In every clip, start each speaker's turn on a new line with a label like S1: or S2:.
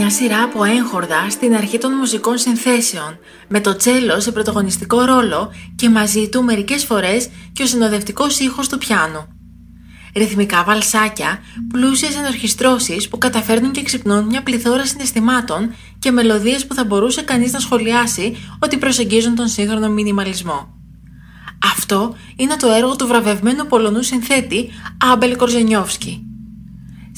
S1: Μια σειρά από έγχορδα στην αρχή των μουσικών συνθέσεων, με το τσέλο σε πρωταγωνιστικό ρόλο και μαζί του μερικές φορές και ο συνοδευτικός ήχος του πιάνου. Ρυθμικά βαλσάκια, πλούσιες ενορχιστρώσεις που καταφέρνουν και ξυπνούν μια πληθώρα συναισθημάτων και μελωδίες που θα μπορούσε κανείς να σχολιάσει ότι προσεγγίζουν τον σύγχρονο μινιμαλισμό. Αυτό είναι το έργο του βραβευμένου Πολωνού συνθέτη Άμπελ Κορζενιόφσκι.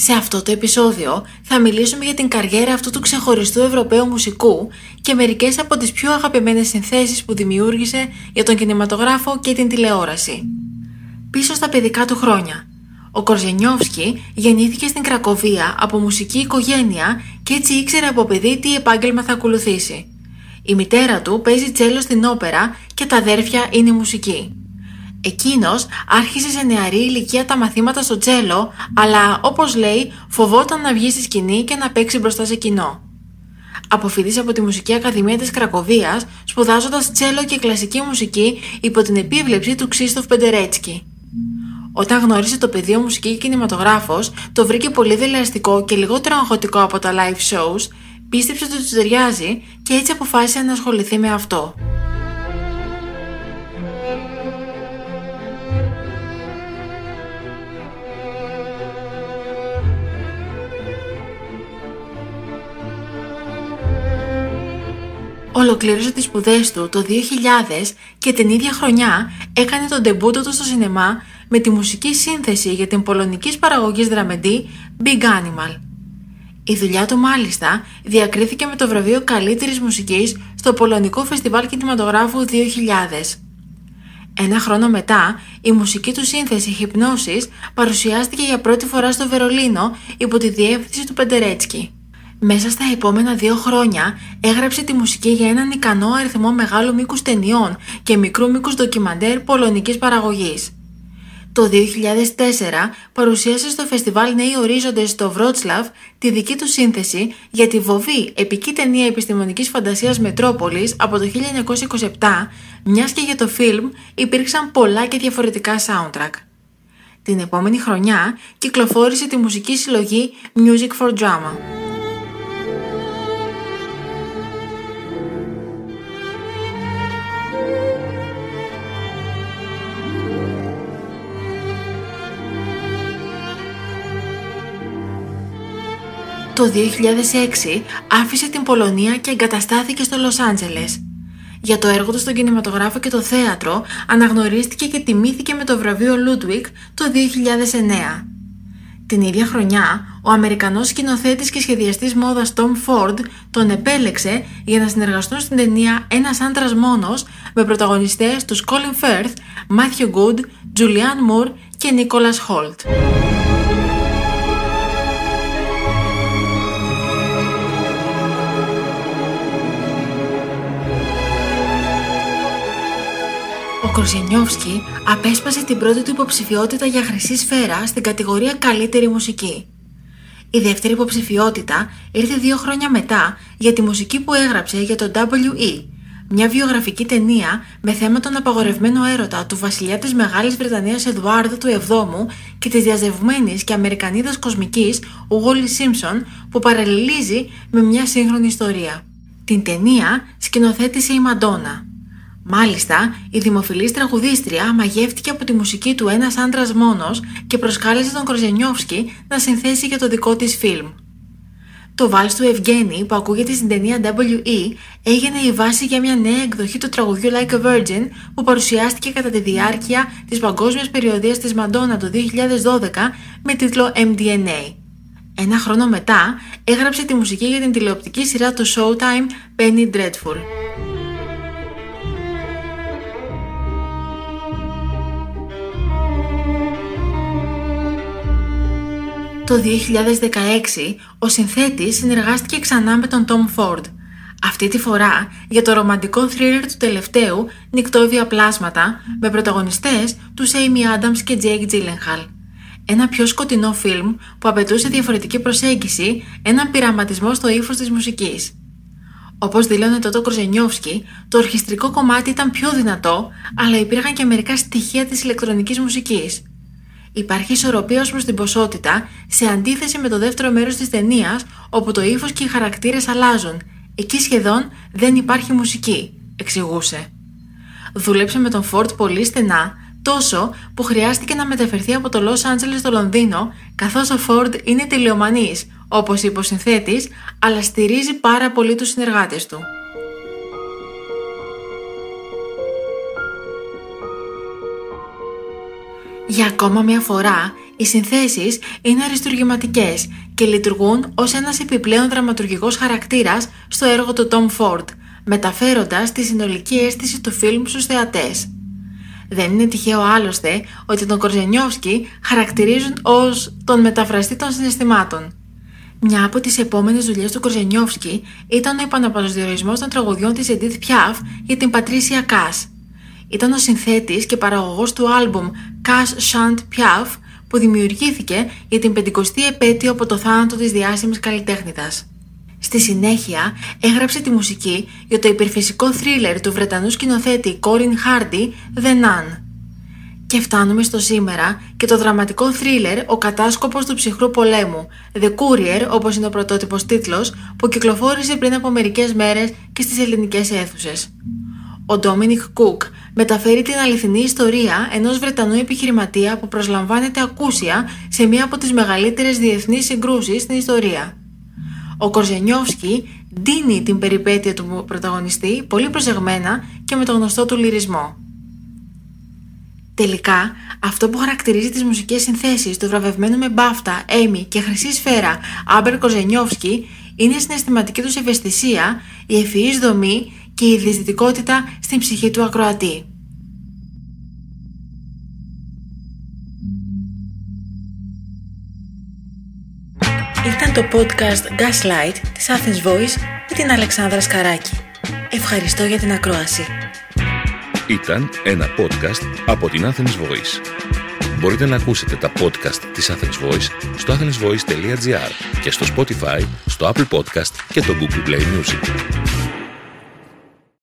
S1: Σε αυτό το επεισόδιο θα μιλήσουμε για την καριέρα αυτού του ξεχωριστού Ευρωπαίου μουσικού και μερικές από τις πιο αγαπημένες συνθέσεις που δημιούργησε για τον κινηματογράφο και την τηλεόραση. Πίσω στα παιδικά του χρόνια. Ο Κορζενιόφσκι γεννήθηκε στην Κρακοβία από μουσική οικογένεια και έτσι ήξερε από παιδί τι επάγγελμα θα ακολουθήσει. Η μητέρα του παίζει τσέλο στην όπερα και τα αδέρφια είναι μουσική. Εκείνος άρχισε σε νεαρή ηλικία τα μαθήματα στο τσέλο, αλλά όπως λέει φοβόταν να βγει στη σκηνή και να παίξει μπροστά σε κοινό. Αποφοιτήσε από τη Μουσική Ακαδημία της Κρακοβίας, σπουδάζοντας τσέλο και κλασική μουσική υπό την επίβλεψη του Ξίστοφ Πεντερέτσκι. Όταν γνώρισε το πεδίο μουσική και κινηματογράφος, το βρήκε πολύ δελεαστικό και λιγότερο αγχωτικό από τα live shows, πίστεψε ότι του ταιριάζει και έτσι αποφάσισε να ασχοληθεί με αυτό. Ολοκλήρωσε τις σπουδές του το 2000 και την ίδια χρονιά έκανε τον τεμπούτο του στο σινεμά με τη μουσική σύνθεση για την πολωνικής παραγωγής δραμεντή Big Animal. Η δουλειά του μάλιστα διακρίθηκε με το βραβείο καλύτερης μουσικής στο Πολωνικό Φεστιβάλ Κινηματογράφου 2000. Ένα χρόνο μετά, η μουσική του σύνθεση «Hypnosis» παρουσιάστηκε για πρώτη φορά στο Βερολίνο υπό τη διεύθυνση του Πεντερέτσκι. Μέσα στα επόμενα δύο χρόνια έγραψε τη μουσική για έναν ικανό αριθμό μεγάλου μήκους ταινιών και μικρού μήκους ντοκιμαντέρ πολωνικής παραγωγής. Το 2004 παρουσίασε στο φεστιβάλ Νέοι Ορίζοντες στο Βρότσλαβ τη δική του σύνθεση για τη βοβή επική ταινία επιστημονικής φαντασίας Μετρόπολης από το 1927, μιας και για το φιλμ υπήρξαν πολλά και διαφορετικά soundtrack. Την επόμενη χρονιά κυκλοφόρησε τη μουσική συλλογή Music for Drama. Το 2006 άφησε την Πολωνία και εγκαταστάθηκε στο Λος Άντζελες. Για το έργο του στον κινηματογράφο και το θέατρο αναγνωρίστηκε και τιμήθηκε με το βραβείο Ludwig το 2009. Την ίδια χρονιά, ο Αμερικανός σκηνοθέτης και σχεδιαστής μόδας Tom Ford τον επέλεξε για να συνεργαστούν στην ταινία «Ένας άντρας μόνος» με πρωταγωνιστές τους Colin Firth, Matthew Good, Julianne Moore και Nicholas Holt. Ο Κορζενιόφσκι απέσπασε την πρώτη του υποψηφιότητα για χρυσή σφαίρα στην κατηγορία Καλύτερη μουσική. Η δεύτερη υποψηφιότητα ήρθε δύο χρόνια μετά για τη μουσική που έγραψε για το WE, μια βιογραφική ταινία με θέμα τον απαγορευμένο έρωτα του βασιλιά της Μεγάλης Βρετανίας Εδουάρδου του Εβδόμου και της διαζευμένης και Αμερικανίδας κοσμικής Ουόλι Σίμψον που παραλληλίζει με μια σύγχρονη ιστορία. Την ταινία σκηνοθέτησε η Μαντόνα. Μάλιστα, η δημοφιλής τραγουδίστρια μαγεύτηκε από τη μουσική του ένας άντρας μόνος και προσκάλεσε τον Κορζενιόφσκι να συνθέσει για το δικό της φιλμ. Το βάλς του Ευγένη που ακούγεται στην ταινία W.E. έγινε η βάση για μια νέα εκδοχή του τραγουδιού Like a Virgin που παρουσιάστηκε κατά τη διάρκεια της παγκόσμιας περιοδίας της Μαντόνα το 2012 με τίτλο MDNA. Ένα χρόνο μετά έγραψε τη μουσική για την τηλεοπτική σειρά του Showtime Penny Dreadful. Το 2016 ο συνθέτης συνεργάστηκε ξανά με τον Tom Ford. Αυτή τη φορά για το ρομαντικό θρίλερ του τελευταίου νικτόβια πλάσματα με πρωταγωνιστές τους Amy Adams και Jake Gyllenhaal. Ένα πιο σκοτεινό φιλμ που απαιτούσε διαφορετική προσέγγιση, έναν πειραματισμό στο ύφος της μουσικής. Όπως δήλωνε τότε ο Κορζενιόφσκι, το ορχιστρικό κομμάτι ήταν πιο δυνατό, αλλά υπήρχαν και μερικά στοιχεία της ηλεκτρονικής μουσικής. Υπάρχει ισορροπία ως προς την ποσότητα, σε αντίθεση με το δεύτερο μέρος της ταινίας, όπου το ύφος και οι χαρακτήρες αλλάζουν. Εκεί σχεδόν δεν υπάρχει μουσική, εξηγούσε. Δούλεψε με τον Φόρτ πολύ στενά, τόσο που χρειάστηκε να μεταφερθεί από το Λος Άντζελες στο Λονδίνο, καθώς ο Φόρντ είναι τελειομανής, όπως είπε ο συνθέτης, αλλά στηρίζει πάρα πολύ τους συνεργάτες του. Για ακόμα μια φορά, οι συνθέσεις είναι αριστουργηματικές και λειτουργούν ως ένας επιπλέον δραματουργικός χαρακτήρας στο έργο του Tom Ford, μεταφέροντας τη συνολική αίσθηση του φιλμ στους θεατές. Δεν είναι τυχαίο άλλωστε ότι τον Κορζενιόφσκι χαρακτηρίζουν ως τον μεταφραστή των συναισθημάτων. Μια από τις επόμενες δουλειές του Κορζενιόφσκι ήταν ο επαναπροσδιορισμός των τραγουδιών της Edith Piaf για την Πατρίσια Κάς. Ήταν ο συνθέτης και παραγωγός του άλμπουμ Cash Shant Piaf που δημιουργήθηκε για την 50η επέτειο από το θάνατο της διάσημης καλλιτέχνητας. Στη συνέχεια έγραψε τη μουσική για το υπερφυσικό θρίλερ του Βρετανού σκηνοθέτη Colin Hardy The Nun. Και φτάνουμε στο σήμερα και το δραματικό θρίλερ «Ο κατάσκοπος του ψυχρού πολέμου» The Courier όπως είναι ο πρωτότυπος τίτλος που κυκλοφόρησε πριν από μερικές μέρες και στις ελληνικές αίθουσες. Ο Dominic Cook μεταφέρει την αληθινή ιστορία ενός Βρετανού επιχειρηματία που προσλαμβάνεται ακούσια σε μία από τις μεγαλύτερες διεθνείς συγκρούσεις στην ιστορία. Ο Κορζενιόφσκι δίνει την περιπέτεια του πρωταγωνιστή πολύ προσεγμένα και με το γνωστό του λυρισμό. Τελικά, αυτό που χαρακτηρίζει τις μουσικές συνθέσεις του βραβευμένου με μπάφτα, έμι και χρυσή σφαίρα Άμπερ Κορζενιόφσκι είναι η συναισθηματική τους ευαισθησία, η ευφυής δομή και η διαισθητικότητα στην ψυχή του ακροατή. Ήταν το podcast Gaslight της Athens Voice με την Αλεξάνδρα Σκαράκη. Ευχαριστώ για την ακρόαση.
S2: Ήταν ένα podcast από την Athens Voice. Μπορείτε να ακούσετε τα podcast της Athens Voice στο athensvoice.gr και στο Spotify, στο Apple Podcast και το Google Play Music.